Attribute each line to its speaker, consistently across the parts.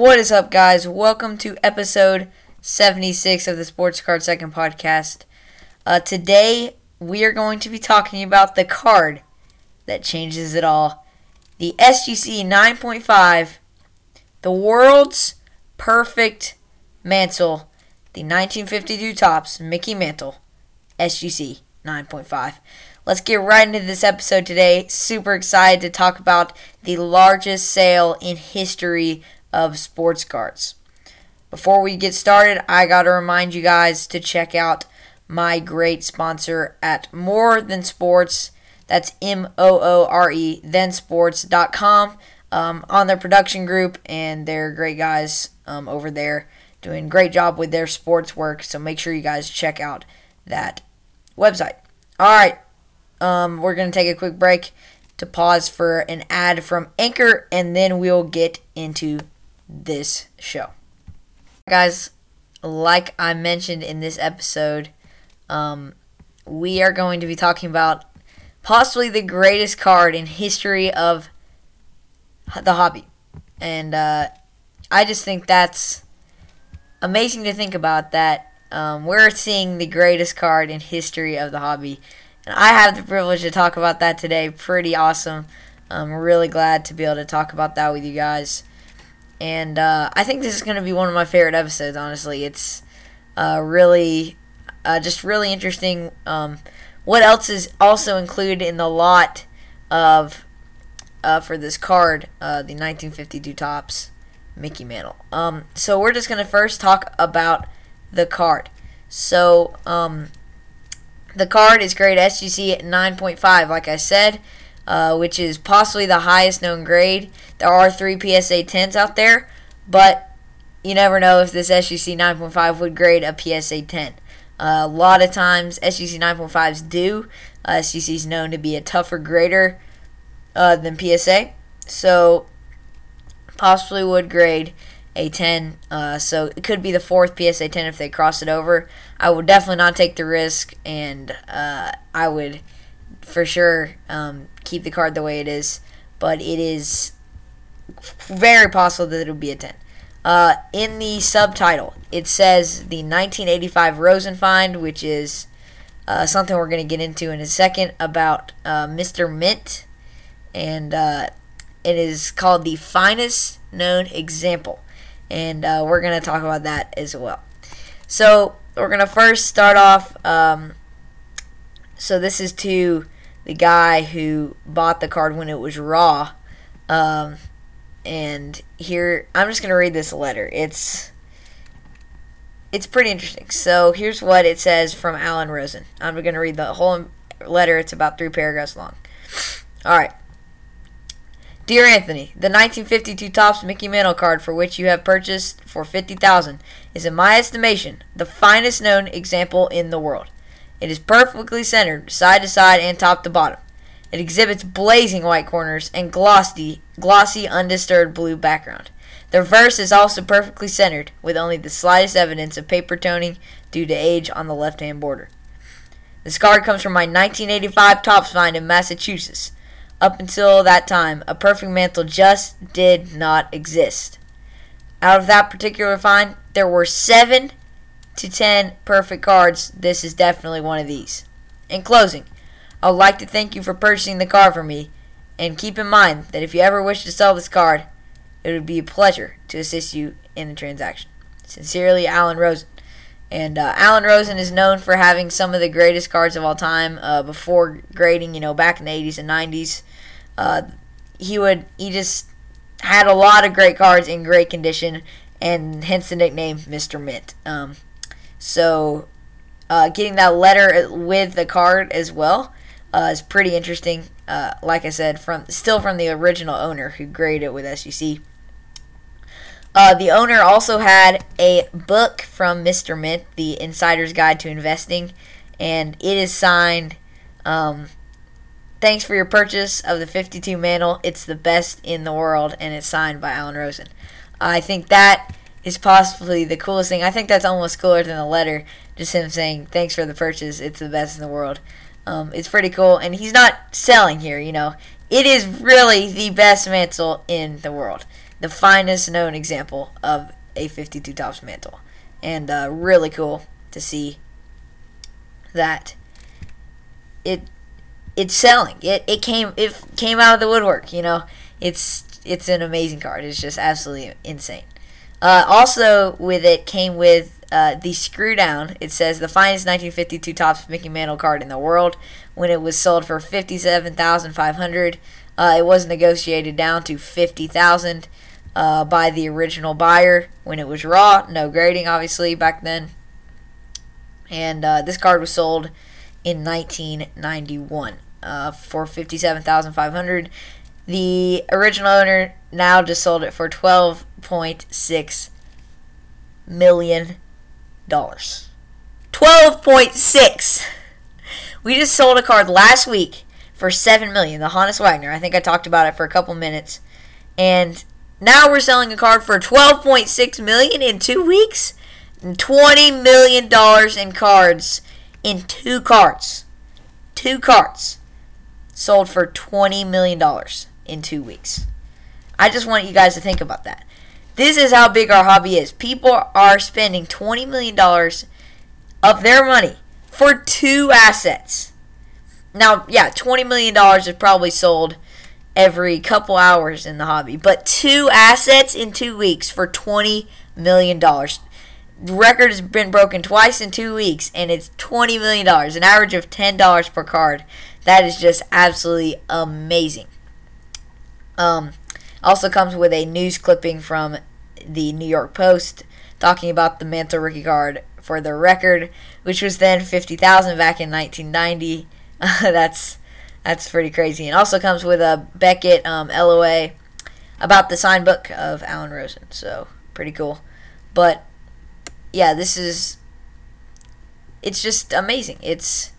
Speaker 1: What is up, guys? Welcome to episode 76 of the Sports Card Second podcast. Uh, today, we are going to be talking about the card that changes it all the SGC 9.5, the world's perfect mantle, the 1952 Topps Mickey Mantle SGC 9.5. Let's get right into this episode today. Super excited to talk about the largest sale in history of sports cards. Before we get started, I got to remind you guys to check out my great sponsor at Moore Than Sports. That's M O O R E, thensports.com. Um, on their production group, and they're great guys um, over there doing great job with their sports work. So make sure you guys check out that website. All right, um, we're gonna take a quick break to pause for an ad from Anchor, and then we'll get into this show. Guys, like I mentioned in this episode, um, we are going to be talking about possibly the greatest card in history of the hobby. And uh, I just think that's amazing to think about that um, we're seeing the greatest card in history of the hobby. And I have the privilege to talk about that today. Pretty awesome. I'm really glad to be able to talk about that with you guys. And uh, I think this is going to be one of my favorite episodes, honestly. It's uh, really, uh, just really interesting. Um, what else is also included in the lot of uh, for this card, uh, the 1952 Topps Mickey Mantle. Um, so we're just gonna first talk about the card. So um, the card is grade SGC at 9.5, like I said, uh, which is possibly the highest known grade. There are three PSA 10s out there, but you never know if this SGC 9.5 would grade a PSA 10. Uh, a lot of times, SGC 9.5s do. Uh, SGC is known to be a tougher grader uh, than PSA, so possibly would grade a 10. Uh, so it could be the fourth PSA 10 if they cross it over. I would definitely not take the risk, and uh, I would for sure um, keep the card the way it is. But it is very possible that it would be a 10. Uh, in the subtitle, it says the 1985 Rosenfind, which is uh, something we're going to get into in a second about uh, Mr. Mint, and uh, it is called the finest known example, and uh, we're going to talk about that as well. So we're going to first start off. Um, so this is to the guy who bought the card when it was raw. Um, and here I'm just gonna read this letter. It's it's pretty interesting. So here's what it says from Alan Rosen. I'm gonna read the whole letter. It's about three paragraphs long. All right. Dear Anthony, the 1952 Topps Mickey Mantle card for which you have purchased for 50000 is in my estimation the finest known example in the world. It is perfectly centered, side to side and top to bottom. It exhibits blazing white corners and glossy, glossy, undisturbed blue background. The reverse is also perfectly centered, with only the slightest evidence of paper toning due to age on the left-hand border. This card comes from my 1985 Topps find in Massachusetts. Up until that time, a perfect mantle just did not exist. Out of that particular find, there were 7 to 10 perfect cards. This is definitely one of these. In closing, I would like to thank you for purchasing the card for me, and keep in mind that if you ever wish to sell this card, it would be a pleasure to assist you in the transaction. Sincerely, Alan Rosen. And uh, Alan Rosen is known for having some of the greatest cards of all time. Uh, before grading, you know, back in the 80s and 90s, uh, he would he just had a lot of great cards in great condition, and hence the nickname Mr. Mint. Um, so, uh, getting that letter with the card as well uh, is pretty interesting. Uh, like I said, from still from the original owner who graded it with SGC. Uh, the owner also had a book from Mr. Mint, The Insider's Guide to Investing, and it is signed. Um, Thanks for your purchase of the 52 mantle. It's the best in the world, and it's signed by Alan Rosen. I think that is possibly the coolest thing. I think that's almost cooler than the letter. Just him saying, thanks for the purchase. It's the best in the world. Um, it's pretty cool, and he's not selling here. You know, it is really the best mantle in the world. the finest known example of a 52 Topps mantle. And uh, really cool to see that it it's selling. It it came it came out of the woodwork. You know, it's it's an amazing card. It's just absolutely insane. Uh, also, with it came with uh, the screw down. It says the finest 1952 Topps Mickey Mantle card in the world. When it was sold for 57,500, uh, it was negotiated down to 50,000 uh, by the original buyer when it was raw. No grading, obviously, back then. And uh, this card was sold in 1991 uh, for 57,500. The original owner now just sold it for 12.6 million dollars. 12.6. We just sold a card last week for 7 million, the Honus Wagner. I think I talked about it for a couple minutes. And now we're selling a card for 12.6 million in 2 weeks. 20 million dollars in cards in two cards. Two cards sold for $20 million in two weeks. I just want you guys to think about that. This is how big our hobby is. People are spending $20 million of their money for two assets. Now, yeah, $20 million is probably sold every couple hours in the hobby, but two assets in two weeks for $20 million record has been broken twice in two weeks, and it's $20 million, an average of $10 per card. That is just absolutely amazing. Um, also comes with a news clipping from the New York Post talking about the Mantle rookie card for the record, which was then 50,000 back in 1990. that's that's pretty crazy. And also comes with a Beckett um, LOA about the signed book of Alan Rosen. So pretty cool. But yeah, this is it's just amazing. It's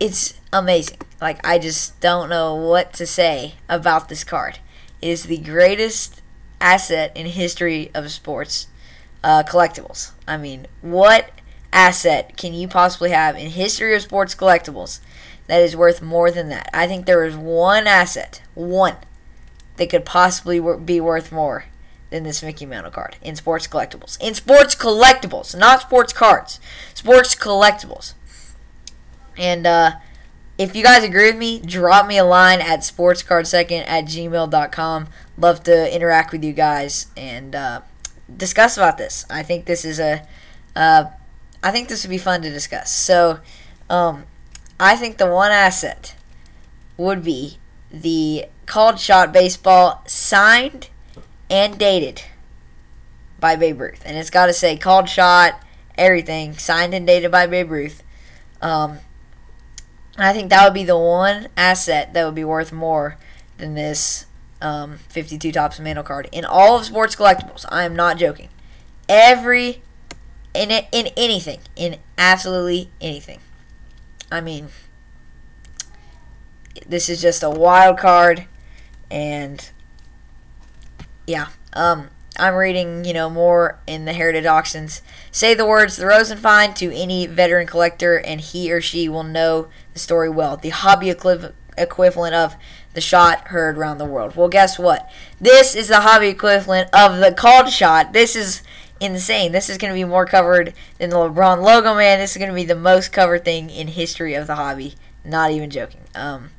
Speaker 1: it's amazing. Like I just don't know what to say about this card. It is the greatest asset in history of sports uh, collectibles. I mean, what asset can you possibly have in history of sports collectibles that is worth more than that? I think there is one asset, one, that could possibly be worth more than this Mickey Mantle card in sports collectibles. In sports collectibles, not sports cards. Sports collectibles. And uh, if you guys agree with me, drop me a line at sportscardsecond at gmail.com. Love to interact with you guys and uh, discuss about this. I think this is a, uh, I think this would be fun to discuss. So, um, I think the one asset would be the called shot baseball signed and dated by Babe Ruth. And it's got to say called shot, everything, signed and dated by Babe Ruth. Um, I think that would be the one asset that would be worth more than this um, 52 Topps Mantle card in all of sports collectibles. I am not joking. Every in it, in anything, in absolutely anything. I mean, this is just a wild card, and yeah. Um, I'm reading, you know, more in the Heritage Auctions. Say the words the Rosenfind to any veteran collector, and he or she will know the story well. The hobby equivalent of the shot heard around the world. Well, guess what? This is the hobby equivalent of the called shot. This is insane. This is going to be more covered than the LeBron logo, man. This is going to be the most covered thing in history of the hobby. Not even joking. Um,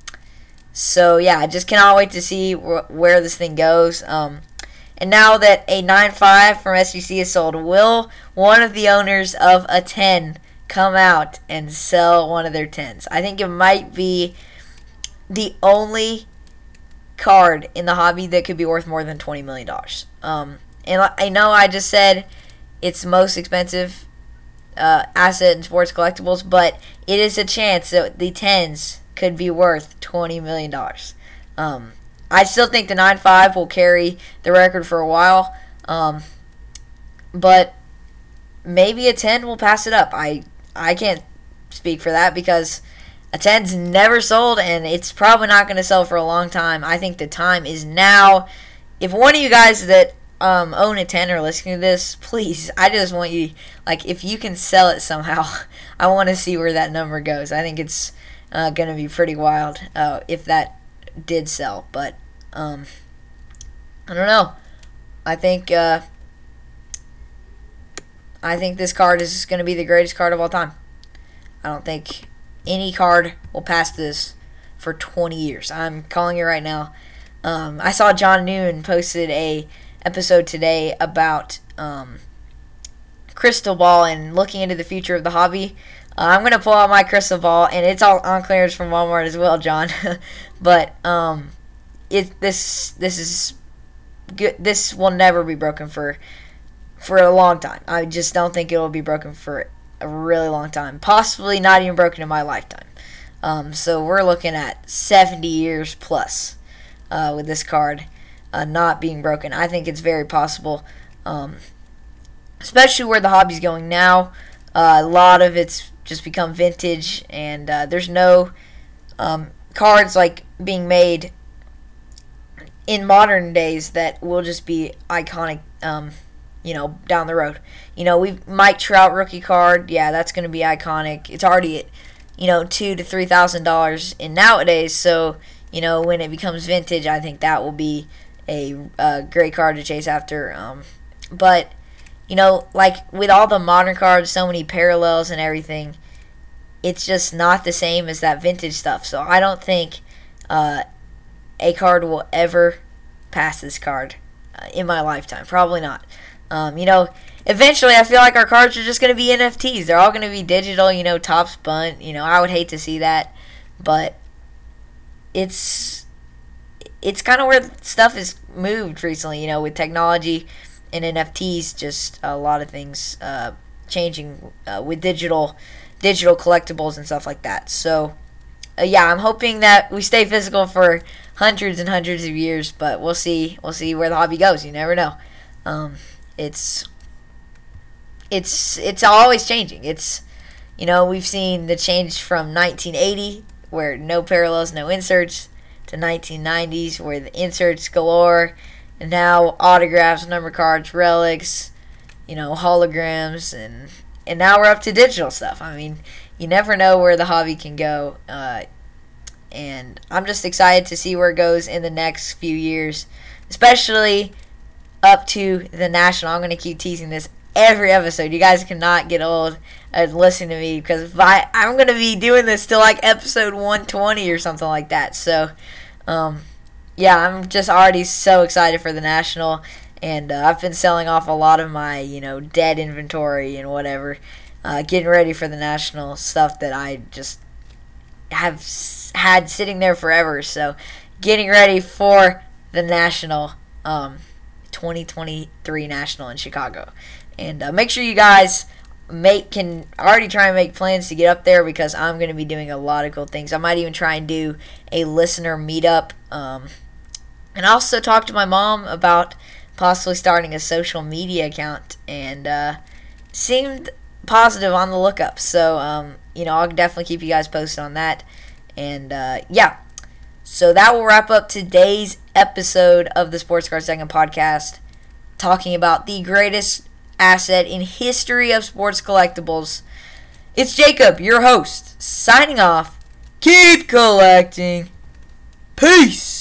Speaker 1: so yeah, I just cannot wait to see wh- where this thing goes. Um, and now that a 9.5 from SGC is sold, will one of the owners of a 10 come out and sell one of their 10s? I think it might be the only card in the hobby that could be worth more than $20 million. Um, and I know I just said it's most expensive uh, asset in sports collectibles, but it is a chance that the 10s could be worth $20 million. Um, I still think the 9.5 will carry the record for a while. Um, but maybe a 10 will pass it up. I I can't speak for that because a 10's never sold and it's probably not going to sell for a long time. I think the time is now. If one of you guys that um, own a 10 or listening to this, please, I just want you, like, if you can sell it somehow, I want to see where that number goes. I think it's uh, going to be pretty wild uh, if that did sell. But um, I don't know. I think uh, I think this card is going to be the greatest card of all time. I don't think any card will pass this for 20 years. I'm calling it right now. Um, I saw John Noon posted a episode today about um, crystal ball and looking into the future of the hobby. Uh, I'm gonna pull out my crystal ball, and it's all on clearance from Walmart as well, John. but um, it this this is good. This will never be broken for for a long time. I just don't think it will be broken for a really long time. Possibly not even broken in my lifetime. Um, so we're looking at 70 years plus uh, with this card uh, not being broken. I think it's very possible, um, especially where the hobby's going now. Uh, a lot of it's just become vintage, and uh, there's no um, cards like being made in modern days that will just be iconic. Um, you know, down the road. You know, we Mike Trout rookie card. Yeah, that's going to be iconic. It's already, at, you know, two to three thousand dollars in nowadays. So you know, when it becomes vintage, I think that will be a, a great card to chase after. Um, but you know, like with all the modern cards, so many parallels and everything, it's just not the same as that vintage stuff. So I don't think uh, a card will ever pass this card uh, in my lifetime. Probably not. Um, you know, eventually I feel like our cards are just going to be NFTs. They're all going to be digital, you know, Topps bunt. You know, I would hate to see that, but it's it's kind of where stuff has moved recently, you know, with technology and NFTs, just a lot of things uh, changing uh, with digital digital collectibles and stuff like that. So, uh, yeah, I'm hoping that we stay physical for hundreds and hundreds of years, but we'll see. We'll see where the hobby goes. You never know. Um, it's it's it's always changing. It's you know we've seen the change from 1980 where no parallels, no inserts, to 1990s where the inserts galore, and now autographs, number cards, relics, you know holograms, and and now we're up to digital stuff. I mean, you never know where the hobby can go. Uh, and I'm just excited to see where it goes in the next few years, especially up to the national. I'm going to keep teasing this every episode. You guys cannot get old and listen to me because I, I'm going to be doing this till like episode 120 or something like that. So, um, yeah, I'm just already so excited for the national. And uh, I've been selling off a lot of my, you know, dead inventory and whatever, uh, getting ready for the national stuff that I just have had sitting there forever. So, getting ready for the national. Um, 2023 National in Chicago. And uh, make sure you guys make can already try and make plans to get up there because I'm going to be doing a lot of cool things. I might even try and do a listener meetup. Um, and also talk to my mom about possibly starting a social media account and uh, seemed positive on the lookup. So, um, you know, I'll definitely keep you guys posted on that. And uh, yeah, so that will wrap up today's episode of the Sports Card Second podcast, talking about the greatest asset in history of sports collectibles. It's Jacob, your host, signing off. Keep collecting. Peace.